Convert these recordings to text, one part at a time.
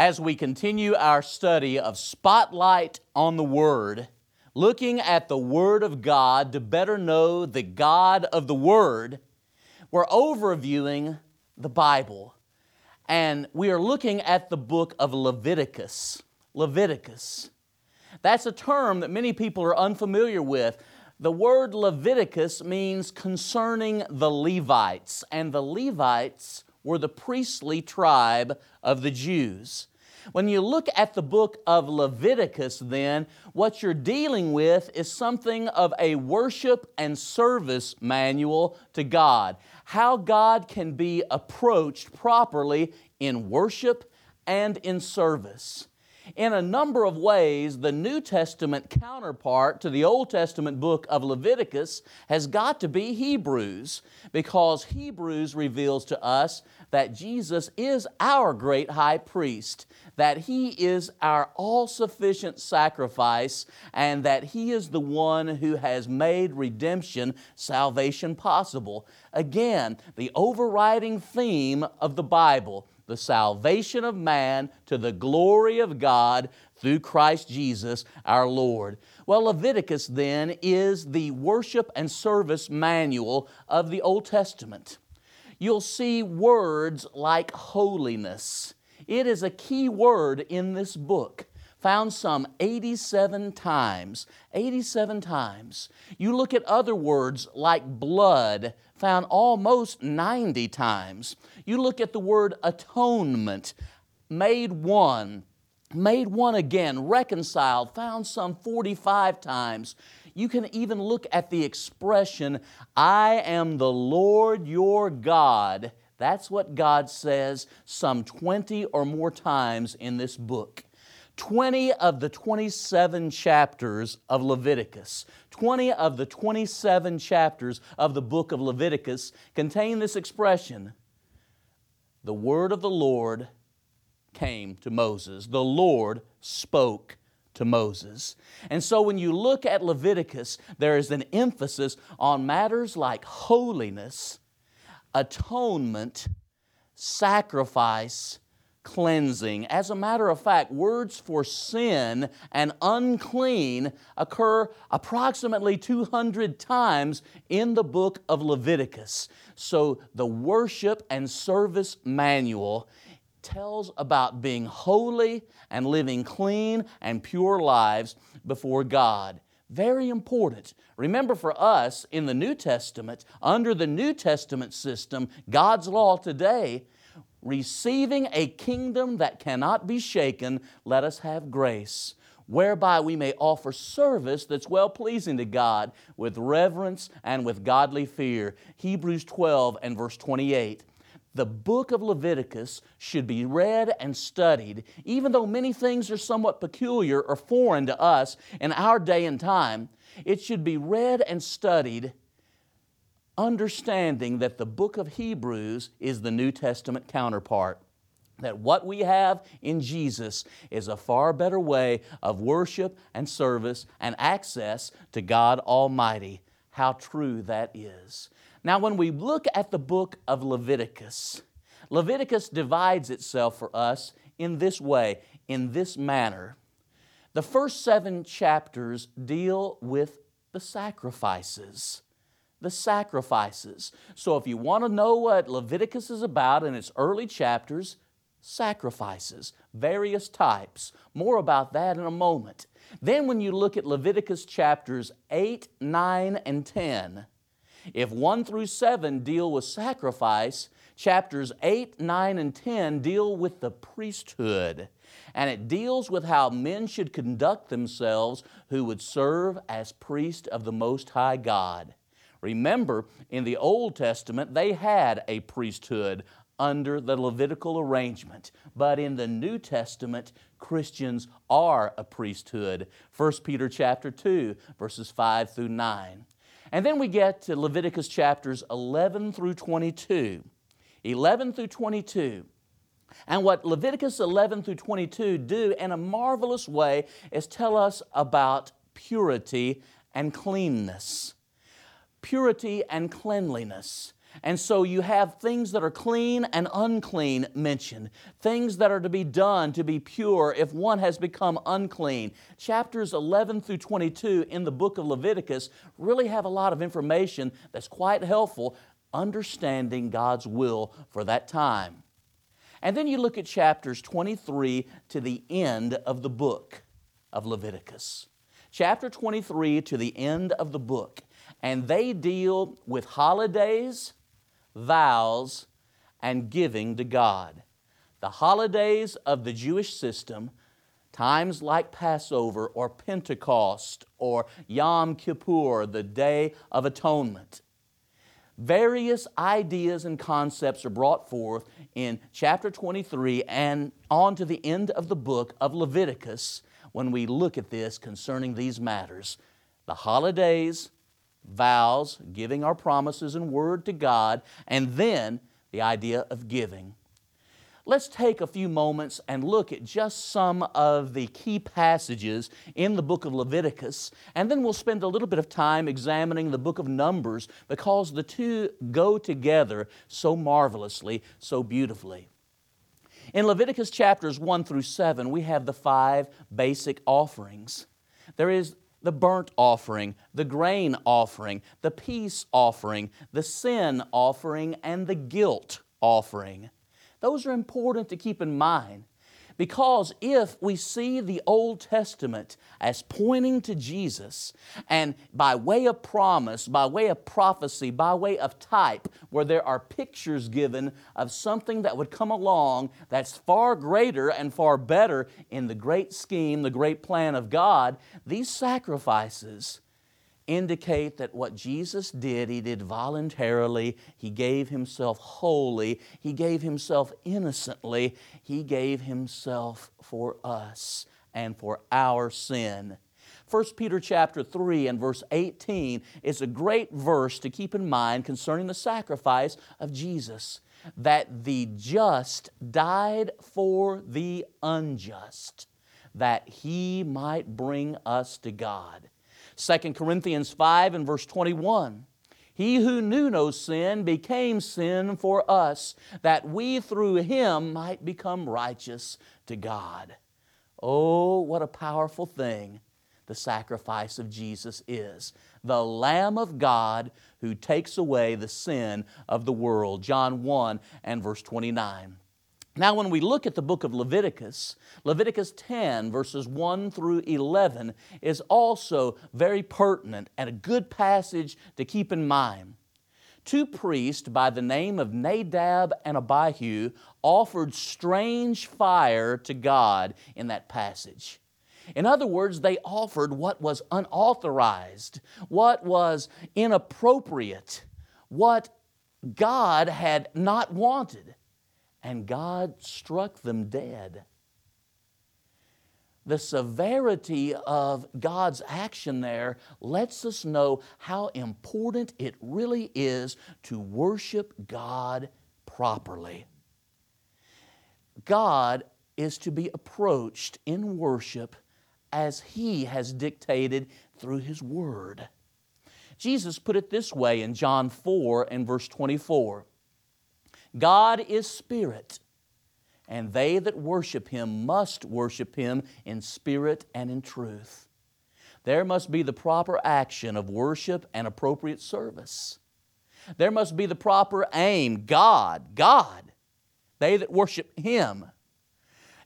as we continue our study of Spotlight on the Word, looking at the Word of God to better know the God of the Word, we're overviewing the Bible. And we are looking at the book of Leviticus. Leviticus. That's a term that many people are unfamiliar with. The word Leviticus means concerning the Levites, and the Levites were the priestly tribe of the Jews. When you look at the book of Leviticus, then, what you're dealing with is something of a worship and service manual to God. How God can be approached properly in worship and in service. In a number of ways, the New Testament counterpart to the Old Testament book of Leviticus has got to be Hebrews, because Hebrews reveals to us that Jesus is our great high priest, that He is our all sufficient sacrifice, and that He is the one who has made redemption, salvation possible. Again, the overriding theme of the Bible the salvation of man to the glory of God through Christ Jesus our Lord. Well, Leviticus then is the worship and service manual of the Old Testament you'll see words like holiness. It is a key word in this book, found some 87 times. 87 times. You look at other words like blood, found almost 90 times. You look at the word atonement, made one, made one again, reconciled, found some 45 times. You can even look at the expression, I am the Lord your God. That's what God says some 20 or more times in this book. 20 of the 27 chapters of Leviticus, 20 of the 27 chapters of the book of Leviticus contain this expression The word of the Lord came to Moses. The Lord spoke to Moses. And so when you look at Leviticus, there is an emphasis on matters like holiness, atonement, sacrifice, cleansing. As a matter of fact, words for sin and unclean occur approximately 200 times in the book of Leviticus. So the worship and service manual tells about being holy and living clean and pure lives before God. Very important. Remember, for us in the New Testament, under the New Testament system, God's law today, receiving a kingdom that cannot be shaken, let us have grace, whereby we may offer service that's well pleasing to God with reverence and with godly fear. Hebrews 12 and verse 28 the book of Leviticus should be read and studied, even though many things are somewhat peculiar or foreign to us in our day and time. It should be read and studied, understanding that the book of Hebrews is the New Testament counterpart. That what we have in Jesus is a far better way of worship and service and access to God Almighty. How true that is. Now, when we look at the book of Leviticus, Leviticus divides itself for us in this way, in this manner. The first seven chapters deal with the sacrifices. The sacrifices. So, if you want to know what Leviticus is about in its early chapters, sacrifices, various types. More about that in a moment. Then, when you look at Leviticus chapters 8, 9, and 10, if 1 through 7 deal with sacrifice, chapters 8, 9, and 10 deal with the priesthood. And it deals with how men should conduct themselves who would serve as priest of the Most High God. Remember, in the Old Testament, they had a priesthood under the Levitical arrangement. But in the New Testament, Christians are a priesthood. 1 Peter chapter 2, verses 5 through 9. And then we get to Leviticus chapters 11 through 22. 11 through 22. And what Leviticus 11 through 22 do in a marvelous way is tell us about purity and cleanness. Purity and cleanliness. And so you have things that are clean and unclean mentioned, things that are to be done to be pure if one has become unclean. Chapters 11 through 22 in the book of Leviticus really have a lot of information that's quite helpful understanding God's will for that time. And then you look at chapters 23 to the end of the book of Leviticus. Chapter 23 to the end of the book. And they deal with holidays vows, and giving to God. The holidays of the Jewish system, times like Passover or Pentecost or Yom Kippur, the Day of Atonement. Various ideas and concepts are brought forth in chapter 23 and on to the end of the book of Leviticus when we look at this concerning these matters the holidays, vows, giving our promises and word to God, and then the idea of giving. Let's take a few moments and look at just some of the key passages in the book of Leviticus, and then we'll spend a little bit of time examining the book of Numbers because the two go together so marvelously, so beautifully. In Leviticus chapters 1 through 7, we have the five basic offerings. There is the burnt offering, the grain offering, the peace offering, the sin offering, and the guilt offering. Those are important to keep in mind because if we see the Old Testament as pointing to Jesus, and by way of promise, by way of prophecy, by way of type, where there are pictures given of something that would come along that's far greater and far better in the great scheme, the great plan of God, these sacrifices indicate that what Jesus did, He did voluntarily. He gave Himself wholly. He gave Himself innocently. He gave Himself for us and for our sin. 1 Peter chapter 3 and verse 18 is a great verse to keep in mind concerning the sacrifice of Jesus that the just died for the unjust that he might bring us to God. 2 Corinthians 5 and verse 21. He who knew no sin became sin for us, that we through him might become righteous to God. Oh, what a powerful thing the sacrifice of Jesus is. The Lamb of God who takes away the sin of the world. John 1 and verse 29. Now, when we look at the book of Leviticus, Leviticus 10, verses 1 through 11, is also very pertinent and a good passage to keep in mind. Two priests by the name of Nadab and Abihu offered strange fire to God in that passage. In other words, they offered what was unauthorized, what was inappropriate, what God had not wanted and God struck them dead. The severity of God's action there lets us know how important it really is to worship God properly. God is to be approached in worship as He has dictated through His Word. Jesus put it this way in John 4 and verse 24 God is spirit, and they that worship Him must worship Him in spirit and in truth. There must be the proper action of worship and appropriate service. There must be the proper aim God, God. They that worship Him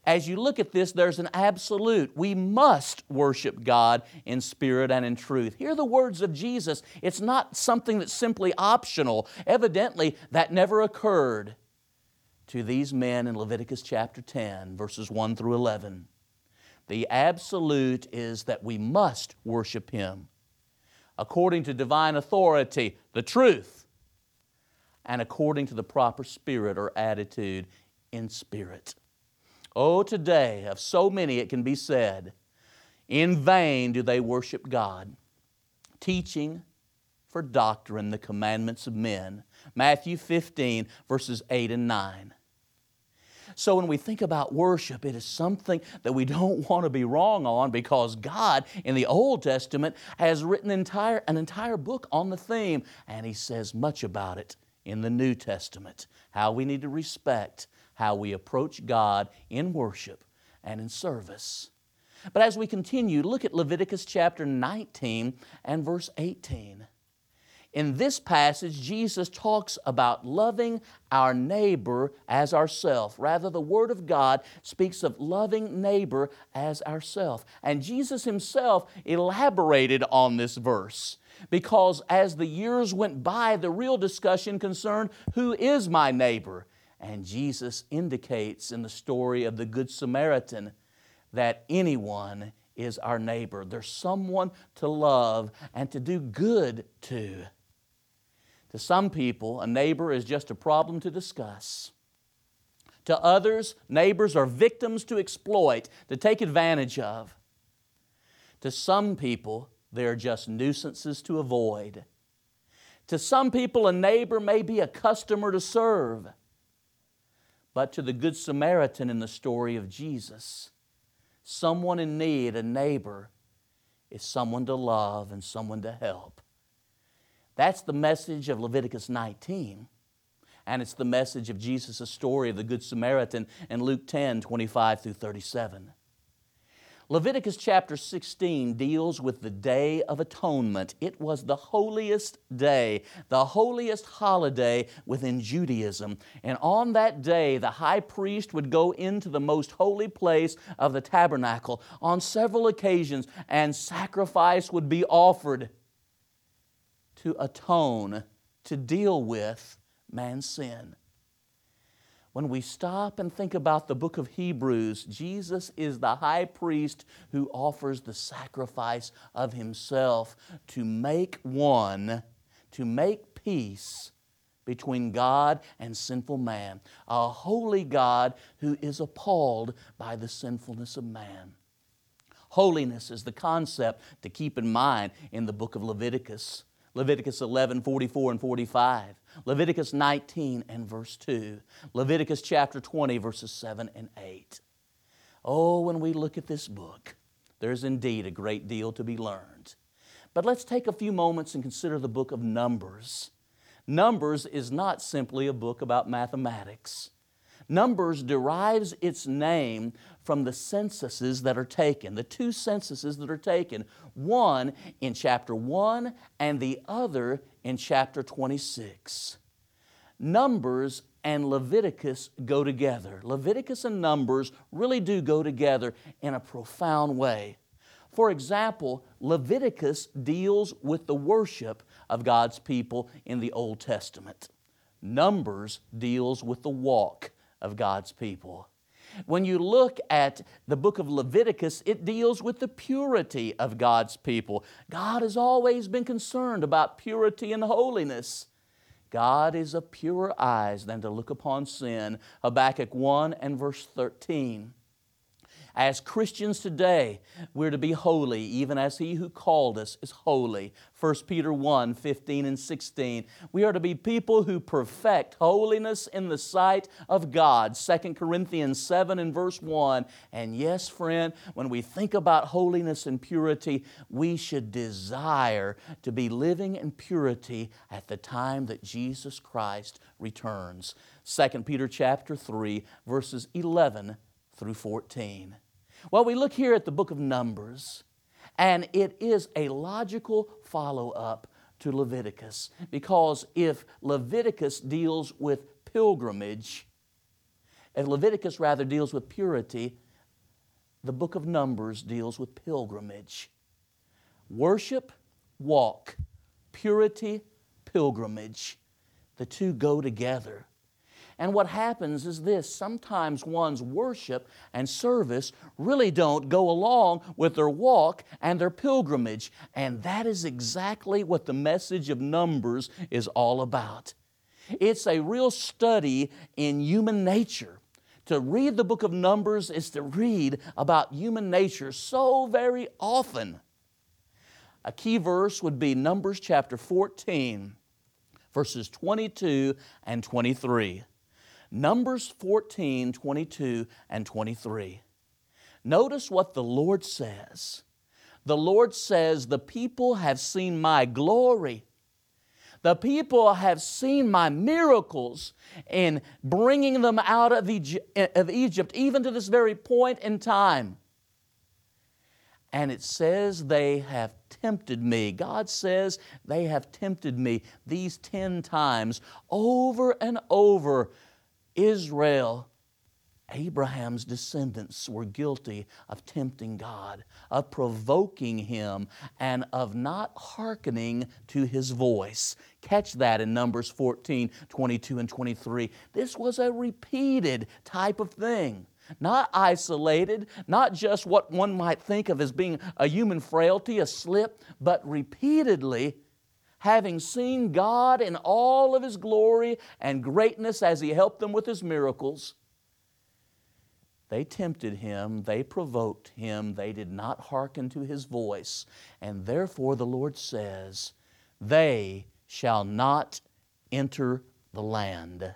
as you look at this, there's an absolute. We must worship God in spirit and in truth. Hear the words of Jesus. It's not something that's simply optional. Evidently, that never occurred to these men in Leviticus chapter 10, verses 1 through 11. The absolute is that we must worship Him according to divine authority, the truth, and according to the proper spirit or attitude in spirit. Oh, today, of so many it can be said, in vain do they worship God, teaching for doctrine the commandments of men. Matthew 15, verses 8 and 9. So when we think about worship, it is something that we don't want to be wrong on because God in the Old Testament has written entire, an entire book on the theme, and He says much about it in the New Testament, how we need to respect how we approach God in worship and in service. But as we continue, look at Leviticus chapter 19 and verse 18. In this passage, Jesus talks about loving our neighbor as ourself. Rather, the Word of God speaks of loving neighbor as ourself. And Jesus Himself elaborated on this verse because as the years went by, the real discussion concerned who is my neighbor? And Jesus indicates in the story of the Good Samaritan that anyone is our neighbor. There's someone to love and to do good to. To some people, a neighbor is just a problem to discuss. To others, neighbors are victims to exploit, to take advantage of. To some people, they are just nuisances to avoid. To some people, a neighbor may be a customer to serve. But to the Good Samaritan in the story of Jesus, someone in need, a neighbor, is someone to love and someone to help. That's the message of Leviticus 19. And it's the message of Jesus' story of the Good Samaritan in Luke 10 25 through 37. Leviticus chapter 16 deals with the Day of Atonement. It was the holiest day, the holiest holiday within Judaism. And on that day, the high priest would go into the most holy place of the tabernacle on several occasions, and sacrifice would be offered to atone, to deal with man's sin. When we stop and think about the book of Hebrews, Jesus is the high priest who offers the sacrifice of himself to make one, to make peace between God and sinful man, a holy God who is appalled by the sinfulness of man. Holiness is the concept to keep in mind in the book of Leviticus. Leviticus 11, 44 and 45. Leviticus 19 and verse 2. Leviticus chapter 20, verses 7 and 8. Oh, when we look at this book, there's indeed a great deal to be learned. But let's take a few moments and consider the book of Numbers. Numbers is not simply a book about mathematics. Numbers derives its name from the censuses that are taken, the two censuses that are taken, one in chapter 1 and the other in chapter 26. Numbers and Leviticus go together. Leviticus and Numbers really do go together in a profound way. For example, Leviticus deals with the worship of God's people in the Old Testament. Numbers deals with the walk of God's people. When you look at the book of Leviticus, it deals with the purity of God's people. God has always been concerned about purity and holiness. God is of purer eyes than to look upon sin. Habakkuk 1 and verse 13. As Christians today, we're to be holy, even as He who called us is holy. 1 Peter 1 15 and 16. We are to be people who perfect holiness in the sight of God. 2 Corinthians 7 and verse 1. And yes, friend, when we think about holiness and purity, we should desire to be living in purity at the time that Jesus Christ returns. 2 Peter chapter 3, verses 11 through 14. Well, we look here at the book of Numbers, and it is a logical follow up to Leviticus because if Leviticus deals with pilgrimage, if Leviticus rather deals with purity, the book of Numbers deals with pilgrimage. Worship, walk, purity, pilgrimage. The two go together. And what happens is this sometimes one's worship and service really don't go along with their walk and their pilgrimage. And that is exactly what the message of Numbers is all about. It's a real study in human nature. To read the book of Numbers is to read about human nature so very often. A key verse would be Numbers chapter 14, verses 22 and 23. Numbers 14, 22, and 23. Notice what the Lord says. The Lord says, The people have seen my glory. The people have seen my miracles in bringing them out of Egypt, even to this very point in time. And it says they have tempted me. God says they have tempted me these 10 times over and over. Israel Abraham's descendants were guilty of tempting God, of provoking him, and of not hearkening to his voice. Catch that in Numbers 14, 22, and 23. This was a repeated type of thing. Not isolated, not just what one might think of as being a human frailty, a slip, but repeatedly having seen God in all of His glory and greatness as He helped them with His miracles they tempted him, they provoked him, they did not hearken to his voice. And therefore the Lord says, They shall not enter the land.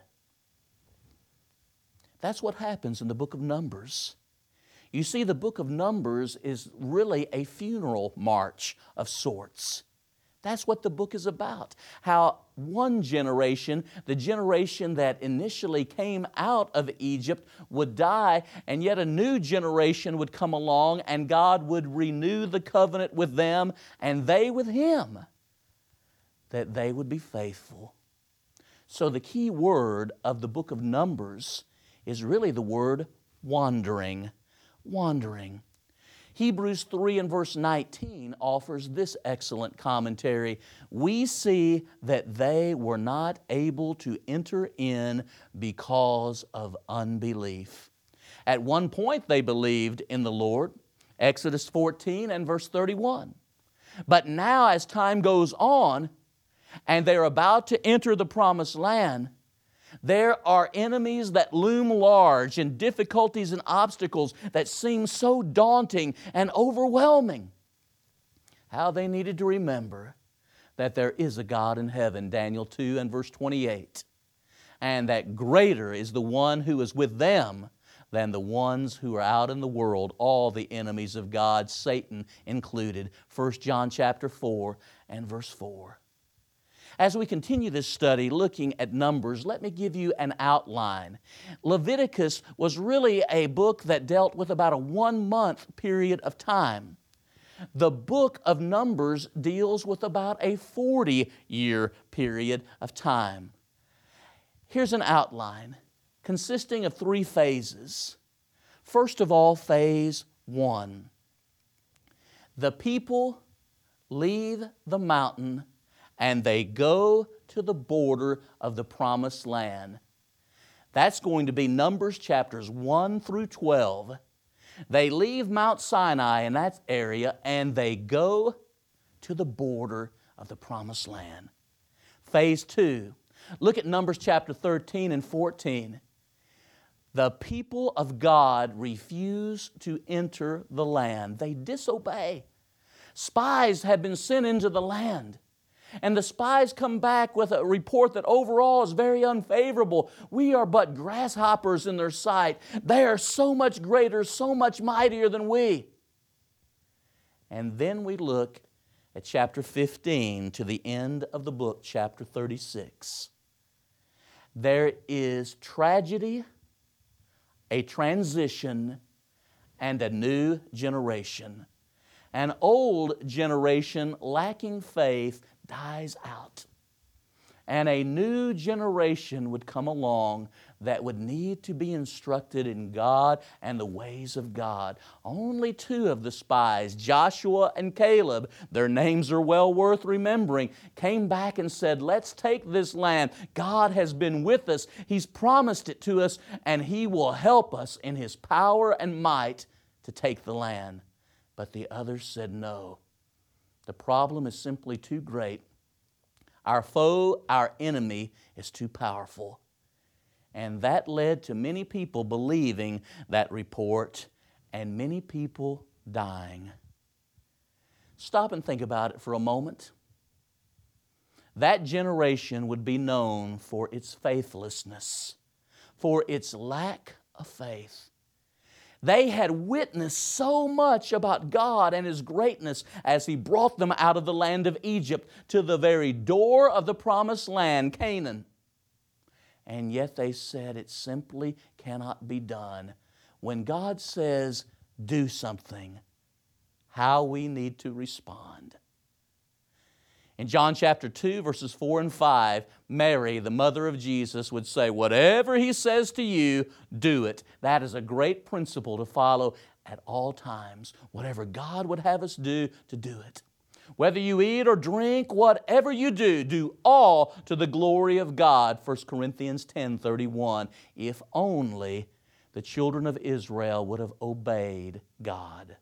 That's what happens in the book of Numbers. You see, the book of Numbers is really a funeral march of sorts. That's what the book is about. How one generation, the generation that initially came out of Egypt, would die, and yet a new generation would come along, and God would renew the covenant with them and they with Him, that they would be faithful. So, the key word of the book of Numbers is really the word wandering. Wandering. Hebrews 3 and verse 19 offers this excellent commentary. We see that they were not able to enter in because of unbelief. At one point, they believed in the Lord, Exodus 14 and verse 31. But now, as time goes on, and they're about to enter the promised land, there are enemies that loom large and difficulties and obstacles that seem so daunting and overwhelming. How they needed to remember that there is a God in heaven, Daniel 2 and verse 28, and that greater is the one who is with them than the ones who are out in the world, all the enemies of God, Satan included. 1 John chapter 4 and verse 4. As we continue this study looking at Numbers, let me give you an outline. Leviticus was really a book that dealt with about a one month period of time. The book of Numbers deals with about a 40 year period of time. Here's an outline consisting of three phases. First of all, phase one. The people leave the mountain and they go to the border of the promised land. That's going to be Numbers chapters 1 through 12. They leave Mount Sinai in that area and they go to the border of the promised land. Phase 2. Look at Numbers chapter 13 and 14. The people of God refuse to enter the land, they disobey. Spies have been sent into the land. And the spies come back with a report that overall is very unfavorable. We are but grasshoppers in their sight. They are so much greater, so much mightier than we. And then we look at chapter 15 to the end of the book, chapter 36. There is tragedy, a transition, and a new generation. An old generation lacking faith dies out. And a new generation would come along that would need to be instructed in God and the ways of God. Only two of the spies, Joshua and Caleb, their names are well worth remembering, came back and said, Let's take this land. God has been with us, He's promised it to us, and He will help us in His power and might to take the land. But the others said, No. The problem is simply too great. Our foe, our enemy, is too powerful. And that led to many people believing that report and many people dying. Stop and think about it for a moment. That generation would be known for its faithlessness, for its lack of faith. They had witnessed so much about God and His greatness as He brought them out of the land of Egypt to the very door of the promised land, Canaan. And yet they said it simply cannot be done. When God says, do something, how we need to respond. In John chapter 2, verses 4 and 5, Mary, the mother of Jesus, would say, Whatever He says to you, do it. That is a great principle to follow at all times. Whatever God would have us do, to do it. Whether you eat or drink, whatever you do, do all to the glory of God. 1 Corinthians 10 31. If only the children of Israel would have obeyed God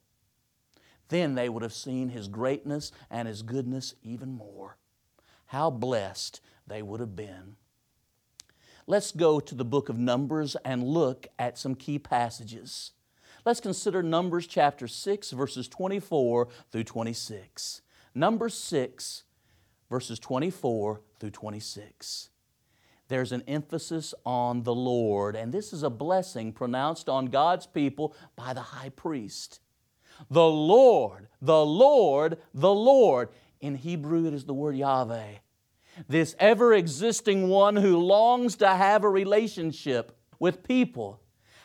then they would have seen His greatness and His goodness even more. How blessed they would have been. Let's go to the book of Numbers and look at some key passages. Let's consider Numbers chapter 6, verses 24 through 26. Numbers 6, verses 24 through 26. There's an emphasis on the Lord, and this is a blessing pronounced on God's people by the high priest. The Lord, the Lord, the Lord. In Hebrew, it is the word Yahweh. This ever existing one who longs to have a relationship with people.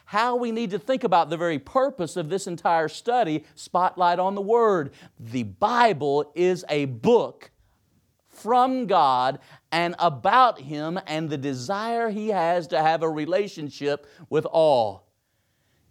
How we need to think about the very purpose of this entire study, Spotlight on the Word. The Bible is a book from God and about Him and the desire He has to have a relationship with all.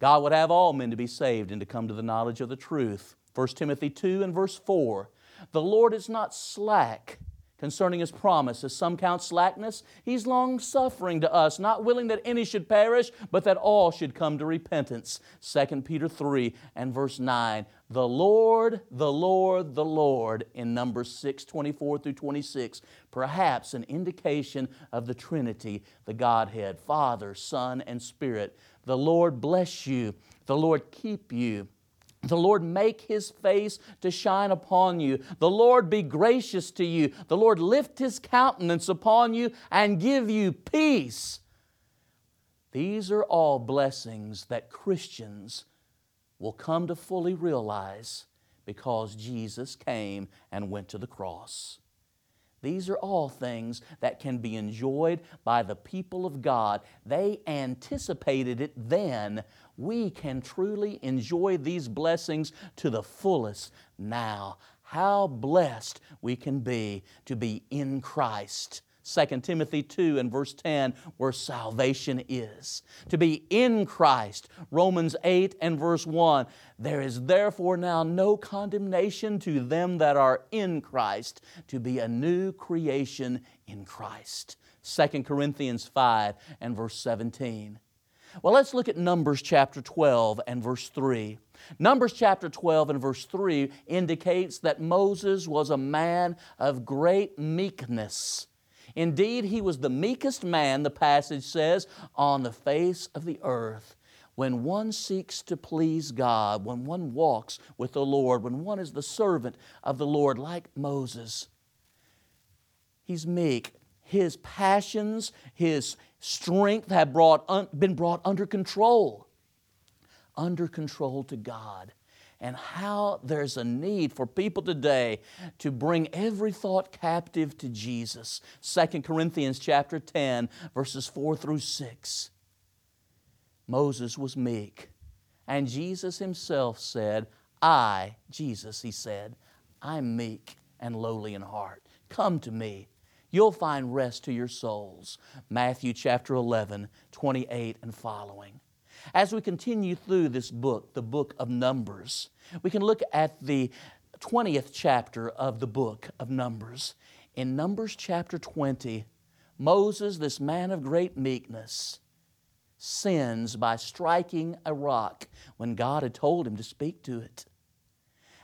God would have all men to be saved and to come to the knowledge of the truth. 1 Timothy 2 and verse 4. The Lord is not slack concerning His promise, as some count slackness. He's long suffering to us, not willing that any should perish, but that all should come to repentance. 2 Peter 3 and verse 9. The Lord, the Lord, the Lord, in Numbers 6 24 through 26, perhaps an indication of the Trinity, the Godhead, Father, Son, and Spirit. The Lord bless you. The Lord keep you. The Lord make his face to shine upon you. The Lord be gracious to you. The Lord lift his countenance upon you and give you peace. These are all blessings that Christians will come to fully realize because Jesus came and went to the cross. These are all things that can be enjoyed by the people of God. They anticipated it then. We can truly enjoy these blessings to the fullest now. How blessed we can be to be in Christ. 2 Timothy 2 and verse 10, where salvation is. To be in Christ. Romans 8 and verse 1, there is therefore now no condemnation to them that are in Christ, to be a new creation in Christ. 2 Corinthians 5 and verse 17. Well, let's look at Numbers chapter 12 and verse 3. Numbers chapter 12 and verse 3 indicates that Moses was a man of great meekness. Indeed, he was the meekest man, the passage says, on the face of the earth. When one seeks to please God, when one walks with the Lord, when one is the servant of the Lord, like Moses, he's meek. His passions, his strength have brought, un, been brought under control, under control to God and how there's a need for people today to bring every thought captive to Jesus. 2 Corinthians chapter 10 verses 4 through 6. Moses was meek, and Jesus himself said, I, Jesus, he said, I'm meek and lowly in heart. Come to me. You'll find rest to your souls. Matthew chapter 11, 28 and following. As we continue through this book, the book of Numbers, we can look at the 20th chapter of the book of Numbers. In Numbers chapter 20, Moses, this man of great meekness, sins by striking a rock when God had told him to speak to it.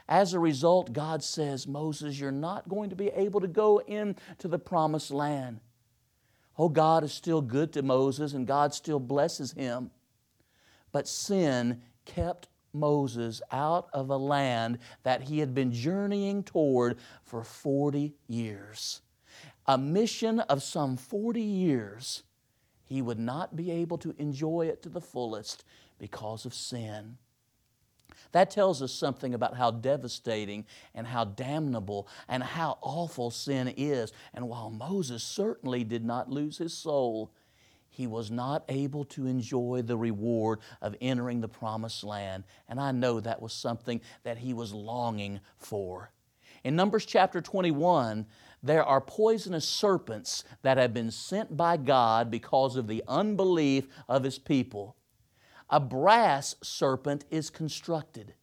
As a result, God says, Moses, you're not going to be able to go into the promised land. Oh, God is still good to Moses and God still blesses him. But sin kept Moses out of a land that he had been journeying toward for 40 years. A mission of some 40 years, he would not be able to enjoy it to the fullest because of sin. That tells us something about how devastating and how damnable and how awful sin is. And while Moses certainly did not lose his soul, he was not able to enjoy the reward of entering the promised land. And I know that was something that he was longing for. In Numbers chapter 21, there are poisonous serpents that have been sent by God because of the unbelief of His people. A brass serpent is constructed.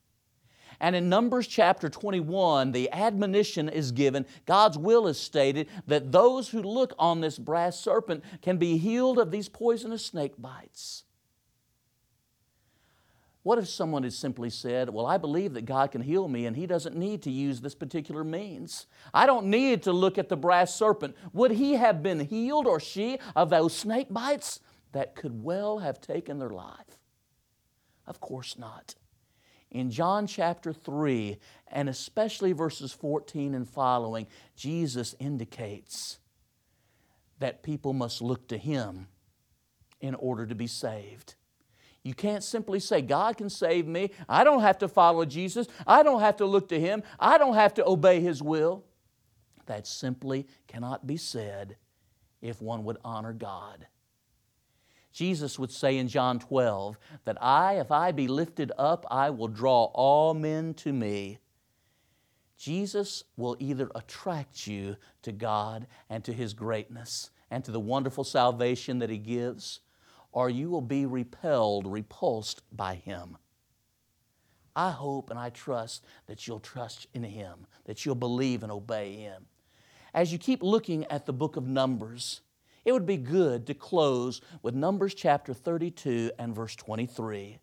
And in Numbers chapter 21, the admonition is given, God's will is stated that those who look on this brass serpent can be healed of these poisonous snake bites. What if someone had simply said, Well, I believe that God can heal me and He doesn't need to use this particular means? I don't need to look at the brass serpent. Would he have been healed or she of those snake bites that could well have taken their life? Of course not. In John chapter 3, and especially verses 14 and following, Jesus indicates that people must look to Him in order to be saved. You can't simply say, God can save me. I don't have to follow Jesus. I don't have to look to Him. I don't have to obey His will. That simply cannot be said if one would honor God. Jesus would say in John 12 that I, if I be lifted up, I will draw all men to me. Jesus will either attract you to God and to His greatness and to the wonderful salvation that He gives, or you will be repelled, repulsed by Him. I hope and I trust that you'll trust in Him, that you'll believe and obey Him. As you keep looking at the book of Numbers, it would be good to close with Numbers chapter 32 and verse 23.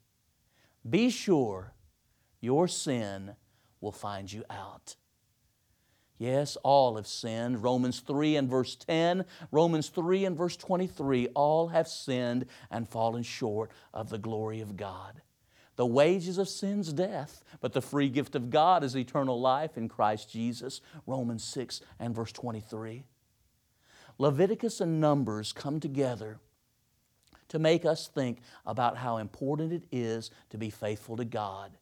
Be sure your sin will find you out. Yes, all have sinned. Romans 3 and verse 10, Romans 3 and verse 23, all have sinned and fallen short of the glory of God. The wages of sin's death, but the free gift of God is eternal life in Christ Jesus. Romans 6 and verse 23. Leviticus and Numbers come together to make us think about how important it is to be faithful to God,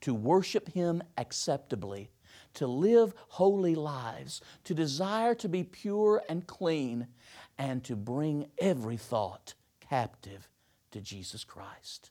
to worship Him acceptably to live holy lives, to desire to be pure and clean, and to bring every thought captive to Jesus Christ.